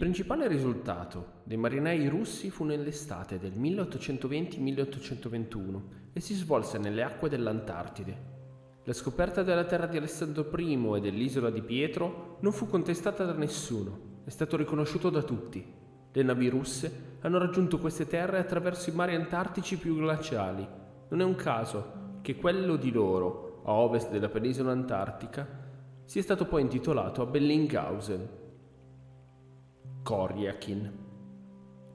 principale risultato dei marinai russi fu nell'estate del 1820-1821 e si svolse nelle acque dell'Antartide. La scoperta della terra di Alessandro I e dell'isola di Pietro non fu contestata da nessuno, è stato riconosciuto da tutti. Le navi russe hanno raggiunto queste terre attraverso i mari antartici più glaciali. Non è un caso che quello di loro, a ovest della penisola antartica, sia stato poi intitolato a Bellinghausen, Koryakin.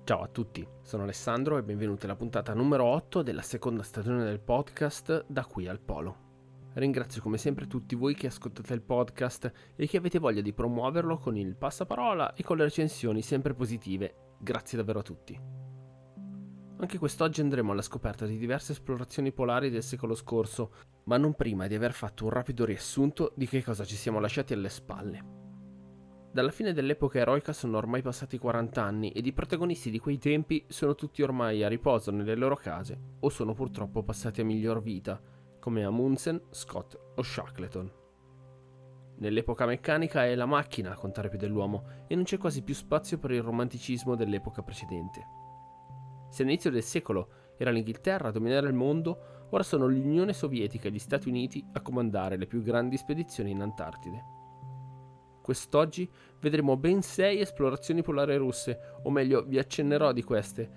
Ciao a tutti, sono Alessandro e benvenuti alla puntata numero 8 della seconda stagione del podcast Da qui al Polo. Ringrazio come sempre tutti voi che ascoltate il podcast e che avete voglia di promuoverlo con il passaparola e con le recensioni sempre positive. Grazie davvero a tutti. Anche quest'oggi andremo alla scoperta di diverse esplorazioni polari del secolo scorso, ma non prima di aver fatto un rapido riassunto di che cosa ci siamo lasciati alle spalle. Dalla fine dell'epoca eroica sono ormai passati 40 anni ed i protagonisti di quei tempi sono tutti ormai a riposo nelle loro case o sono purtroppo passati a miglior vita, come Amundsen, Scott o Shackleton. Nell'epoca meccanica è la macchina a contare più dell'uomo e non c'è quasi più spazio per il romanticismo dell'epoca precedente. Se all'inizio del secolo era l'Inghilterra a dominare il mondo, ora sono l'Unione Sovietica e gli Stati Uniti a comandare le più grandi spedizioni in Antartide. Quest'oggi vedremo ben sei esplorazioni polari russe, o meglio vi accennerò di queste,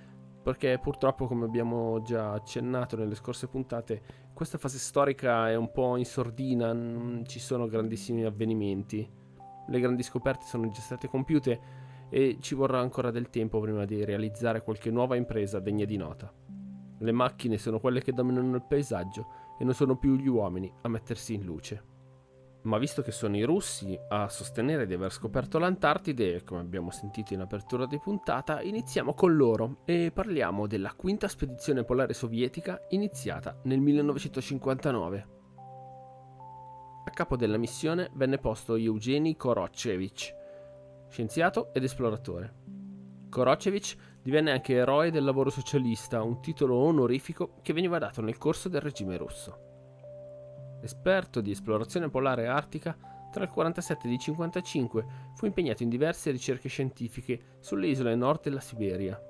perché purtroppo come abbiamo già accennato nelle scorse puntate, questa fase storica è un po' in sordina, non ci sono grandissimi avvenimenti. Le grandi scoperte sono già state compiute e ci vorrà ancora del tempo prima di realizzare qualche nuova impresa degna di nota. Le macchine sono quelle che dominano il paesaggio e non sono più gli uomini a mettersi in luce ma visto che sono i russi a sostenere di aver scoperto l'Antartide, come abbiamo sentito in apertura di puntata, iniziamo con loro e parliamo della quinta spedizione polare sovietica iniziata nel 1959. A capo della missione venne posto Eugeni Korochevich, scienziato ed esploratore. Korochevich divenne anche eroe del lavoro socialista, un titolo onorifico che veniva dato nel corso del regime russo. Esperto di esplorazione polare artica, tra il 47 e il 55 fu impegnato in diverse ricerche scientifiche sulle isole nord della Siberia.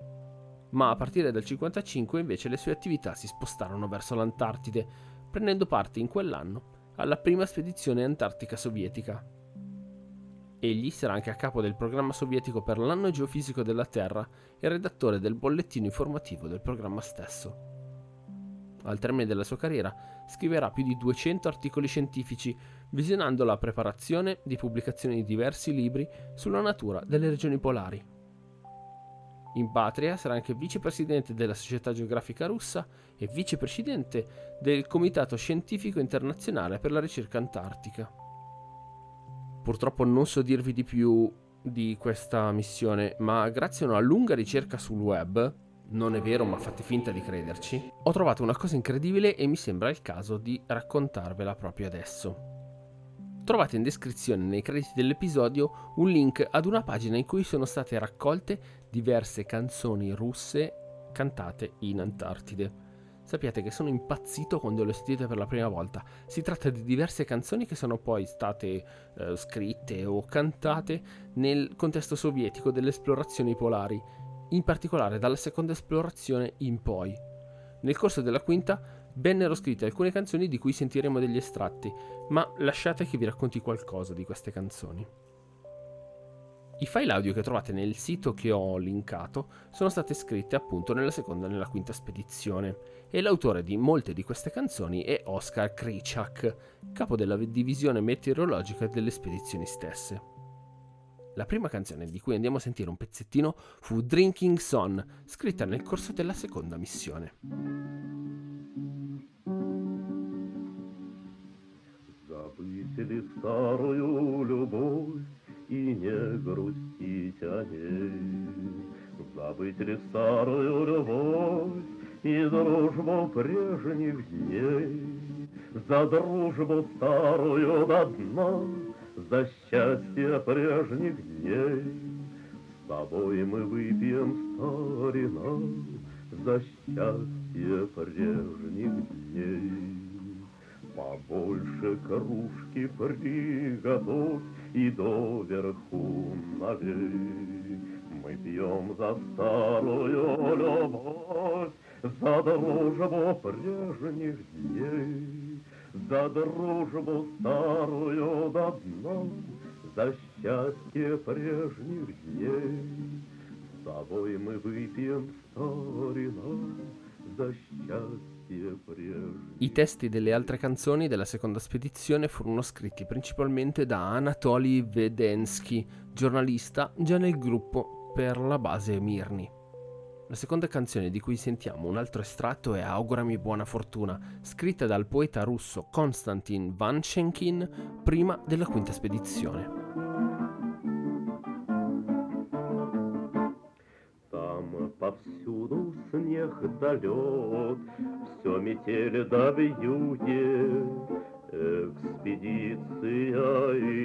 Ma a partire dal 55 invece le sue attività si spostarono verso l'Antartide, prendendo parte in quell'anno alla prima spedizione antartica sovietica. Egli sarà anche a capo del programma sovietico per l'anno geofisico della Terra e redattore del bollettino informativo del programma stesso. Al termine della sua carriera scriverà più di 200 articoli scientifici, visionando la preparazione di pubblicazioni di diversi libri sulla natura delle regioni polari. In patria sarà anche vicepresidente della Società Geografica Russa e vicepresidente del Comitato Scientifico Internazionale per la Ricerca Antartica. Purtroppo non so dirvi di più di questa missione, ma grazie a una lunga ricerca sul web, non è vero ma fate finta di crederci, ho trovato una cosa incredibile e mi sembra il caso di raccontarvela proprio adesso. Trovate in descrizione nei crediti dell'episodio un link ad una pagina in cui sono state raccolte diverse canzoni russe cantate in Antartide. Sappiate che sono impazzito quando le ho sentite per la prima volta. Si tratta di diverse canzoni che sono poi state eh, scritte o cantate nel contesto sovietico delle esplorazioni polari in particolare dalla seconda esplorazione in poi. Nel corso della quinta vennero scritte alcune canzoni di cui sentiremo degli estratti, ma lasciate che vi racconti qualcosa di queste canzoni. I file audio che trovate nel sito che ho linkato sono state scritte appunto nella seconda e nella quinta spedizione e l'autore di molte di queste canzoni è Oscar Krichak, capo della divisione meteorologica delle spedizioni stesse. La prima canzone di cui andiamo a sentire un pezzettino fu Drinking Son, scritta nel corso della seconda missione. Забыть ли старую любовь и не грустить о ней? Забыть ли старую любовь и дружбу прежних дней? За дружбу старую до дна за счастье прежних дней. С тобой мы выпьем старина за счастье прежних дней. Побольше кружки приготовь и доверху налей. Мы пьем за старую любовь, за дружбу прежних дней, за дружбу старую до дна, за счастье прежних дней. С тобой мы выпьем старина, за счастье прежних I testi delle altre canzoni della seconda spedizione furono scritti principalmente da Anatoly Vedensky, giornalista già nel gruppo per la base Mirni. La seconda canzone di cui sentiamo un altro estratto è Augurami buona fortuna, scritta dal poeta russo Konstantin Vanshenkin prima della quinta spedizione. Там повсюду снег да лед, все метели да вьюги. Экспедиция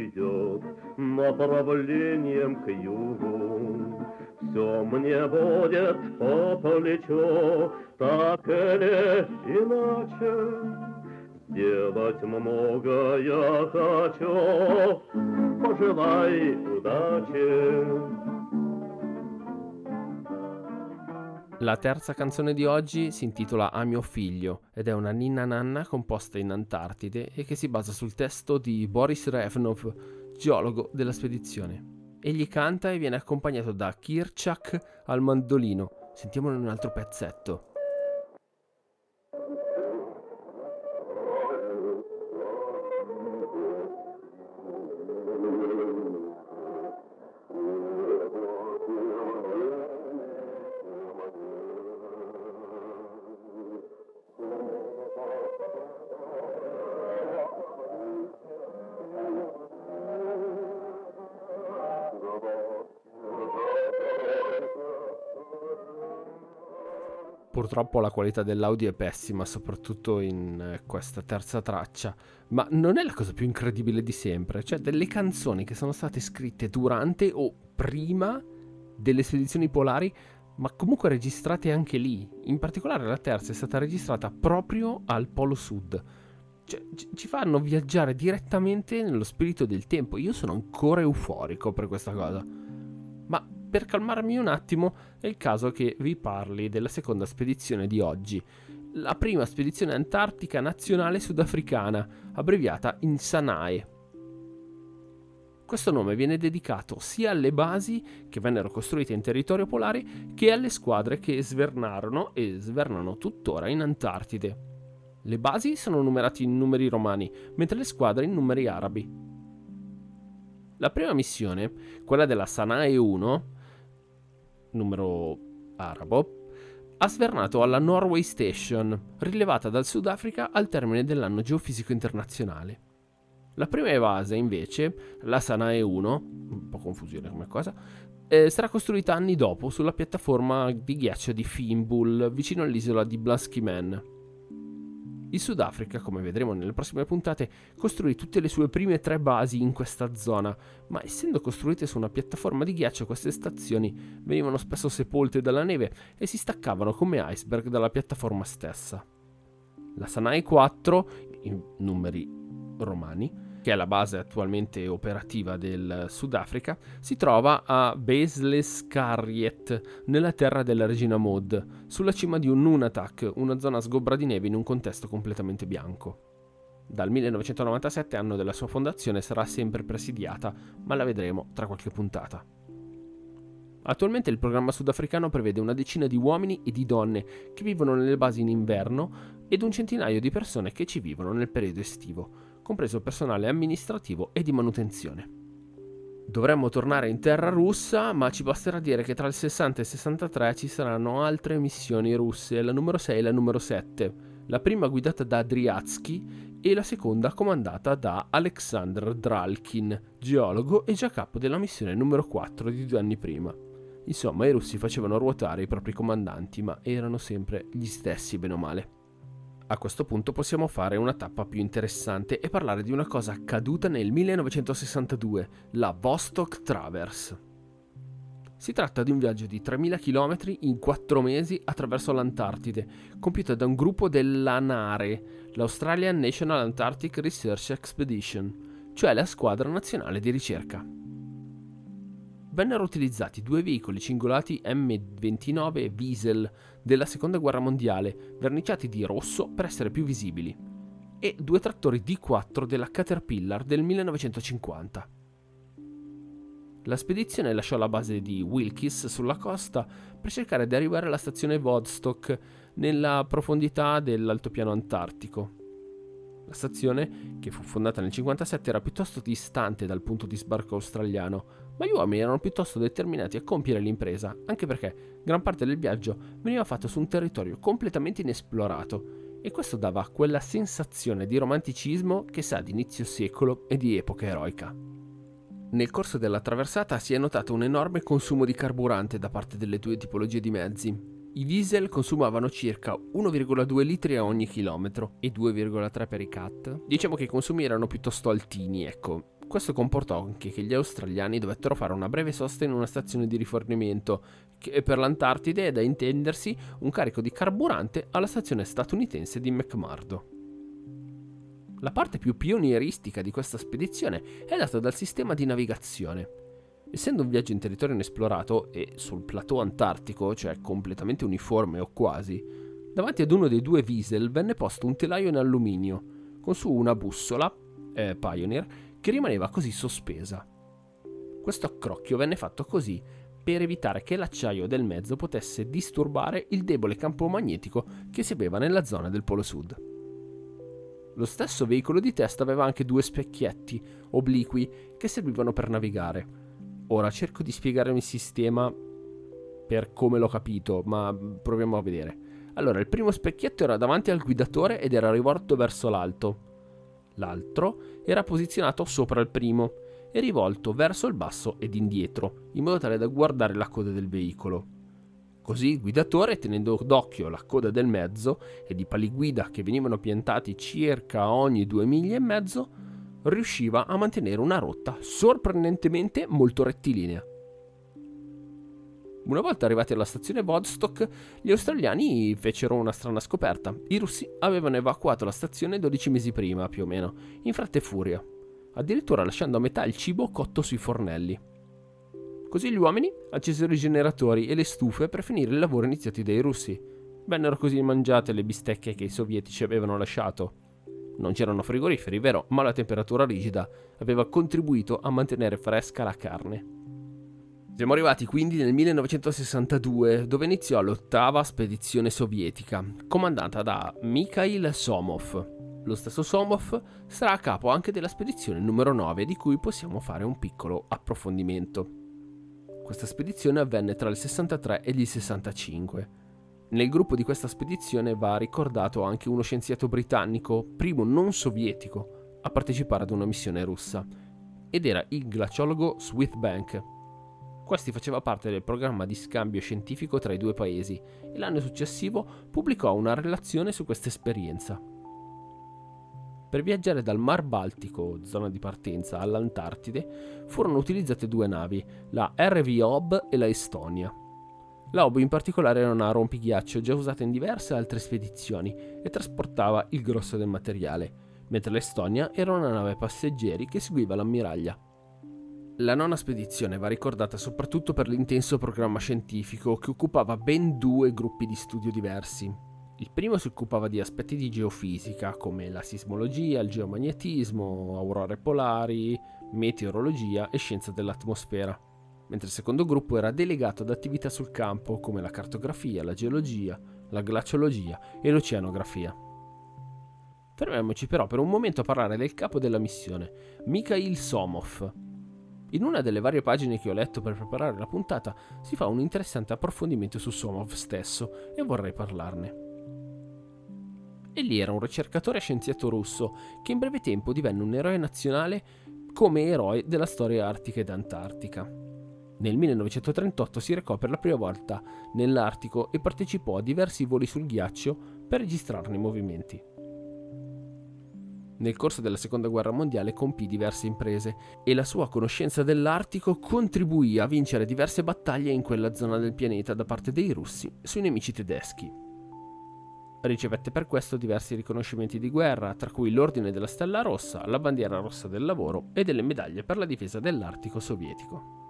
идет направлением к югу. Все мне будет по плечу, так или иначе. Сделать много я хочу, пожелай удачи. La terza canzone di oggi si intitola A mio figlio ed è una ninna nanna composta in Antartide e che si basa sul testo di Boris Revnov, geologo della spedizione. Egli canta e viene accompagnato da Kirchak al mandolino. Sentiamolo in un altro pezzetto. Purtroppo la qualità dell'audio è pessima, soprattutto in eh, questa terza traccia, ma non è la cosa più incredibile di sempre, cioè delle canzoni che sono state scritte durante o prima delle spedizioni polari, ma comunque registrate anche lì. In particolare la terza è stata registrata proprio al Polo Sud. Cioè, ci fanno viaggiare direttamente nello spirito del tempo. Io sono ancora euforico per questa cosa. Per calmarmi un attimo è il caso che vi parli della seconda spedizione di oggi, la prima spedizione antartica nazionale sudafricana, abbreviata in Sanae. Questo nome viene dedicato sia alle basi che vennero costruite in territorio polare che alle squadre che svernarono e svernano tuttora in Antartide. Le basi sono numerate in numeri romani, mentre le squadre in numeri arabi. La prima missione, quella della Sanae 1, numero arabo, ha svernato alla Norway Station, rilevata dal Sudafrica al termine dell'anno geofisico internazionale. La prima base, invece, la Sanae 1, un po' confusione come cosa, eh, sarà costruita anni dopo sulla piattaforma di ghiaccio di Fimbul, vicino all'isola di Blaskiman. Il Sudafrica, come vedremo nelle prossime puntate, costruì tutte le sue prime tre basi in questa zona, ma essendo costruite su una piattaforma di ghiaccio queste stazioni venivano spesso sepolte dalla neve e si staccavano come iceberg dalla piattaforma stessa. La Sanai 4, in numeri romani, che è la base attualmente operativa del Sudafrica, si trova a Baselescarriet, nella terra della regina Maud, sulla cima di un Nunatak, una zona sgobbra di neve in un contesto completamente bianco. Dal 1997, anno della sua fondazione, sarà sempre presidiata, ma la vedremo tra qualche puntata. Attualmente il programma sudafricano prevede una decina di uomini e di donne che vivono nelle basi in inverno ed un centinaio di persone che ci vivono nel periodo estivo compreso personale amministrativo e di manutenzione. Dovremmo tornare in terra russa, ma ci basterà dire che tra il 60 e il 63 ci saranno altre missioni russe, la numero 6 e la numero 7, la prima guidata da Driatsky e la seconda comandata da Alexander Dralkin, geologo e già capo della missione numero 4 di due anni prima. Insomma, i russi facevano ruotare i propri comandanti, ma erano sempre gli stessi, bene o male. A questo punto possiamo fare una tappa più interessante e parlare di una cosa accaduta nel 1962, la Vostok Traverse. Si tratta di un viaggio di 3.000 km in 4 mesi attraverso l'Antartide, compiuto da un gruppo dell'ANARE, l'Australian National Antarctic Research Expedition, cioè la squadra nazionale di ricerca. Vennero utilizzati due veicoli cingolati M29 Wiesel della Seconda Guerra Mondiale, verniciati di rosso per essere più visibili, e due trattori D4 della Caterpillar del 1950. La spedizione lasciò la base di Wilkes sulla costa per cercare di arrivare alla stazione Vodstock nella profondità dell'altopiano antartico. La stazione, che fu fondata nel 1957, era piuttosto distante dal punto di sbarco australiano, ma gli uomini erano piuttosto determinati a compiere l'impresa, anche perché gran parte del viaggio veniva fatto su un territorio completamente inesplorato, e questo dava quella sensazione di romanticismo che sa di inizio secolo e di epoca eroica. Nel corso della traversata si è notato un enorme consumo di carburante da parte delle due tipologie di mezzi, i diesel consumavano circa 1,2 litri a ogni chilometro e 2,3 per i CAT. Diciamo che i consumi erano piuttosto altini, ecco. Questo comportò anche che gli australiani dovettero fare una breve sosta in una stazione di rifornimento, che per l'Antartide è da intendersi un carico di carburante alla stazione statunitense di McMurdo. La parte più pionieristica di questa spedizione è data dal sistema di navigazione. Essendo un viaggio in territorio inesplorato e sul plateau antartico, cioè completamente uniforme o quasi, davanti ad uno dei due Wiesel venne posto un telaio in alluminio, con su una bussola, eh, Pioneer, che rimaneva così sospesa. Questo accrocchio venne fatto così per evitare che l'acciaio del mezzo potesse disturbare il debole campo magnetico che si aveva nella zona del Polo Sud. Lo stesso veicolo di testa aveva anche due specchietti obliqui che servivano per navigare, Ora cerco di spiegare il sistema per come l'ho capito, ma proviamo a vedere. Allora, il primo specchietto era davanti al guidatore ed era rivolto verso l'alto. L'altro era posizionato sopra il primo e rivolto verso il basso ed indietro, in modo tale da guardare la coda del veicolo. Così il guidatore, tenendo d'occhio la coda del mezzo ed i pali guida che venivano piantati circa ogni due miglia e mezzo, riusciva a mantenere una rotta sorprendentemente molto rettilinea. Una volta arrivati alla stazione Vodstock, gli australiani fecero una strana scoperta. I russi avevano evacuato la stazione 12 mesi prima, più o meno, in fretta e furia, addirittura lasciando a metà il cibo cotto sui fornelli. Così gli uomini accesero i generatori e le stufe per finire il lavoro iniziati dai russi. Vennero così mangiate le bistecche che i sovietici avevano lasciato. Non c'erano frigoriferi, vero, ma la temperatura rigida aveva contribuito a mantenere fresca la carne. Siamo arrivati quindi nel 1962, dove iniziò l'ottava spedizione sovietica, comandata da Mikhail Somov. Lo stesso Somov sarà a capo anche della spedizione numero 9, di cui possiamo fare un piccolo approfondimento. Questa spedizione avvenne tra il 63 e il 65 nel gruppo di questa spedizione va ricordato anche uno scienziato britannico, primo non sovietico, a partecipare ad una missione russa, ed era il glaciologo Swithbank. Questi faceva parte del programma di scambio scientifico tra i due paesi e l'anno successivo pubblicò una relazione su questa esperienza. Per viaggiare dal Mar Baltico, zona di partenza, all'Antartide, furono utilizzate due navi, la RV Hob e la Estonia. La Obo in particolare era una rompighiaccio già usata in diverse altre spedizioni e trasportava il grosso del materiale, mentre l'Estonia era una nave passeggeri che seguiva l'ammiraglia. La nona spedizione va ricordata soprattutto per l'intenso programma scientifico che occupava ben due gruppi di studio diversi. Il primo si occupava di aspetti di geofisica come la sismologia, il geomagnetismo, aurore polari, meteorologia e scienza dell'atmosfera mentre il secondo gruppo era delegato ad attività sul campo come la cartografia, la geologia, la glaciologia e l'oceanografia. Fermiamoci però per un momento a parlare del capo della missione, Mikhail Somov. In una delle varie pagine che ho letto per preparare la puntata si fa un interessante approfondimento su Somov stesso e vorrei parlarne. Egli era un ricercatore e scienziato russo che in breve tempo divenne un eroe nazionale come eroe della storia artica ed antartica. Nel 1938 si recò per la prima volta nell'Artico e partecipò a diversi voli sul ghiaccio per registrarne i movimenti. Nel corso della Seconda Guerra Mondiale compì diverse imprese e la sua conoscenza dell'Artico contribuì a vincere diverse battaglie in quella zona del pianeta da parte dei russi sui nemici tedeschi. Ricevette per questo diversi riconoscimenti di guerra, tra cui l'Ordine della Stella Rossa, la Bandiera Rossa del Lavoro e delle medaglie per la difesa dell'Artico sovietico.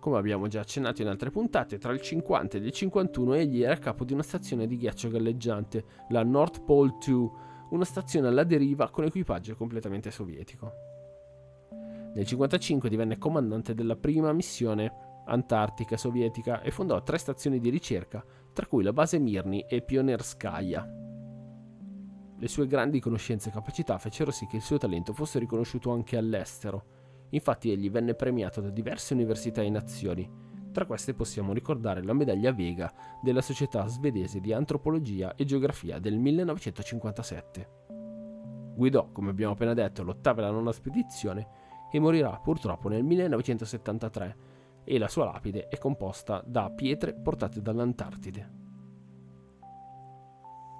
Come abbiamo già accennato in altre puntate, tra il 50 ed il 51 egli era capo di una stazione di ghiaccio galleggiante, la North Pole 2, una stazione alla deriva con equipaggio completamente sovietico. Nel 1955 divenne comandante della prima missione antartica sovietica e fondò tre stazioni di ricerca, tra cui la base Mirny e Pionerskaya. Le sue grandi conoscenze e capacità fecero sì che il suo talento fosse riconosciuto anche all'estero Infatti egli venne premiato da diverse università e nazioni. Tra queste possiamo ricordare la medaglia Vega della Società svedese di Antropologia e Geografia del 1957. Guidò, come abbiamo appena detto, l'ottava e la nona spedizione e morirà purtroppo nel 1973 e la sua lapide è composta da pietre portate dall'Antartide.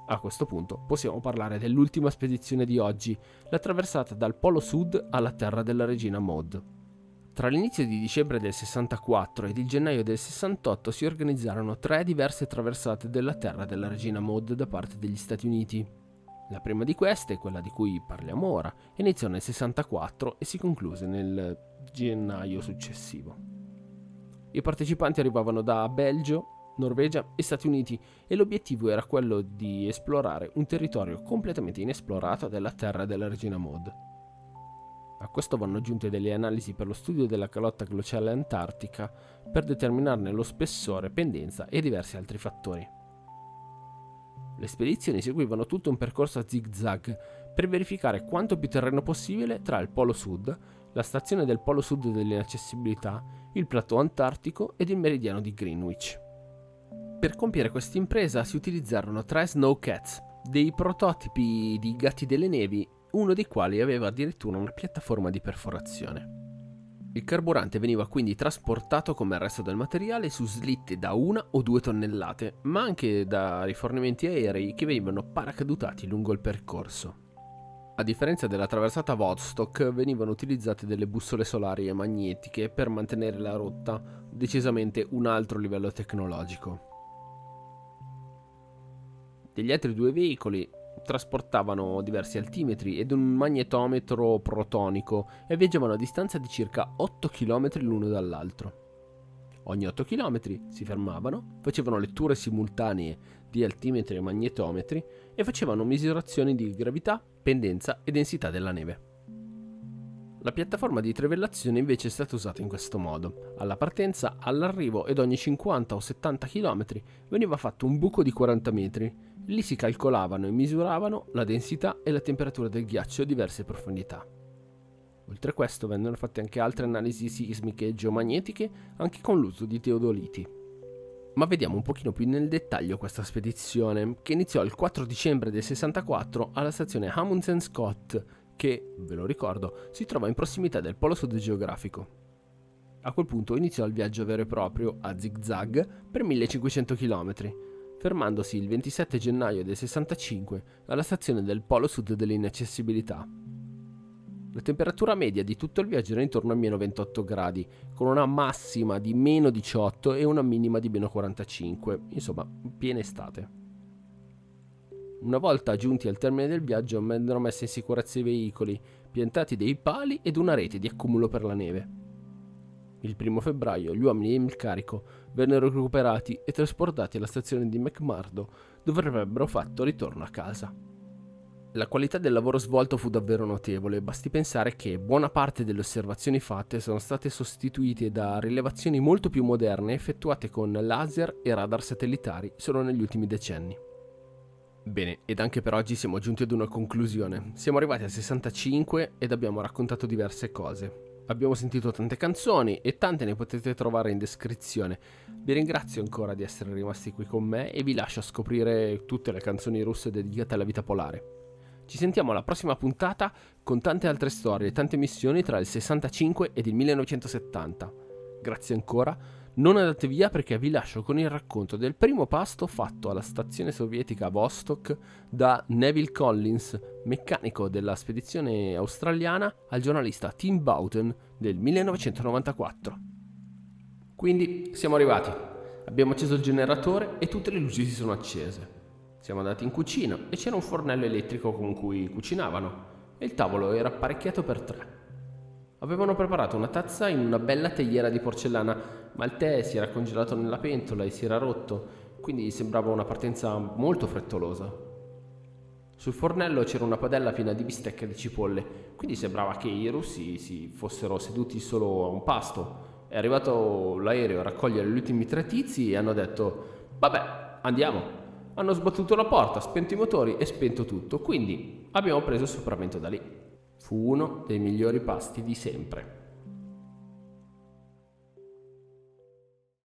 A questo punto possiamo parlare dell'ultima spedizione di oggi, la traversata dal Polo Sud alla terra della regina Maud. Tra l'inizio di dicembre del 64 ed il gennaio del 68 si organizzarono tre diverse traversate della terra della regina Maud da parte degli Stati Uniti. La prima di queste, quella di cui parliamo ora, iniziò nel 64 e si concluse nel gennaio successivo. I partecipanti arrivavano da Belgio, Norvegia e Stati Uniti e l'obiettivo era quello di esplorare un territorio completamente inesplorato della terra della regina Maud. A questo vanno aggiunte delle analisi per lo studio della calotta glaciale antartica per determinarne lo spessore, pendenza e diversi altri fattori. Le spedizioni seguivano tutto un percorso a zig-zag per verificare quanto più terreno possibile tra il Polo Sud, la stazione del Polo Sud dell'inaccessibilità, il plateau antartico ed il meridiano di Greenwich. Per compiere questa impresa si utilizzarono tre Snowcats, dei prototipi di gatti delle nevi, uno dei quali aveva addirittura una piattaforma di perforazione. Il carburante veniva quindi trasportato come il resto del materiale su slitte da una o due tonnellate, ma anche da rifornimenti aerei che venivano paracadutati lungo il percorso. A differenza della traversata Vostok, venivano utilizzate delle bussole solari e magnetiche per mantenere la rotta, decisamente un altro livello tecnologico. Degli altri due veicoli trasportavano diversi altimetri ed un magnetometro protonico e viaggiavano a distanza di circa 8 km l'uno dall'altro. Ogni 8 km si fermavano, facevano letture simultanee di altimetri e magnetometri e facevano misurazioni di gravità, pendenza e densità della neve. La piattaforma di trivellazione invece è stata usata in questo modo. Alla partenza, all'arrivo ed ogni 50 o 70 km veniva fatto un buco di 40 metri Lì si calcolavano e misuravano la densità e la temperatura del ghiaccio a diverse profondità. Oltre a questo vennero fatte anche altre analisi sismiche e geomagnetiche, anche con l'uso di teodoliti. Ma vediamo un pochino più nel dettaglio questa spedizione, che iniziò il 4 dicembre del 64 alla stazione Amundsen Scott, che, ve lo ricordo, si trova in prossimità del polo sud geografico. A quel punto iniziò il viaggio vero e proprio a zigzag per 1500 km, fermandosi il 27 gennaio del 65 alla stazione del polo sud dell'inaccessibilità. La temperatura media di tutto il viaggio era intorno a meno 28 gradi, con una massima di meno 18 e una minima di meno 45, insomma, piena estate. Una volta giunti al termine del viaggio vennero messi in sicurezza i veicoli, piantati dei pali ed una rete di accumulo per la neve. Il primo febbraio gli uomini e il carico vennero recuperati e trasportati alla stazione di McMurdo, dove avrebbero fatto ritorno a casa. La qualità del lavoro svolto fu davvero notevole, basti pensare che buona parte delle osservazioni fatte sono state sostituite da rilevazioni molto più moderne effettuate con laser e radar satellitari solo negli ultimi decenni. Bene, ed anche per oggi siamo giunti ad una conclusione. Siamo arrivati al 65 ed abbiamo raccontato diverse cose. Abbiamo sentito tante canzoni e tante ne potete trovare in descrizione. Vi ringrazio ancora di essere rimasti qui con me e vi lascio a scoprire tutte le canzoni russe dedicate alla vita polare. Ci sentiamo alla prossima puntata con tante altre storie e tante missioni tra il 65 ed il 1970. Grazie ancora non andate via perché vi lascio con il racconto del primo pasto fatto alla stazione sovietica Vostok da Neville Collins, meccanico della spedizione australiana, al giornalista Tim Bowden del 1994. Quindi siamo arrivati. Abbiamo acceso il generatore e tutte le luci si sono accese. Siamo andati in cucina e c'era un fornello elettrico con cui cucinavano e il tavolo era apparecchiato per tre. Avevano preparato una tazza in una bella teiera di porcellana, ma il tè si era congelato nella pentola e si era rotto, quindi sembrava una partenza molto frettolosa. Sul fornello c'era una padella piena di bistecche e di cipolle, quindi sembrava che i russi si fossero seduti solo a un pasto. È arrivato l'aereo a raccogliere gli ultimi tre tizi e hanno detto vabbè, andiamo. Hanno sbattuto la porta, spento i motori e spento tutto, quindi abbiamo preso il sopravvento da lì. Fu uno dei migliori pasti di sempre.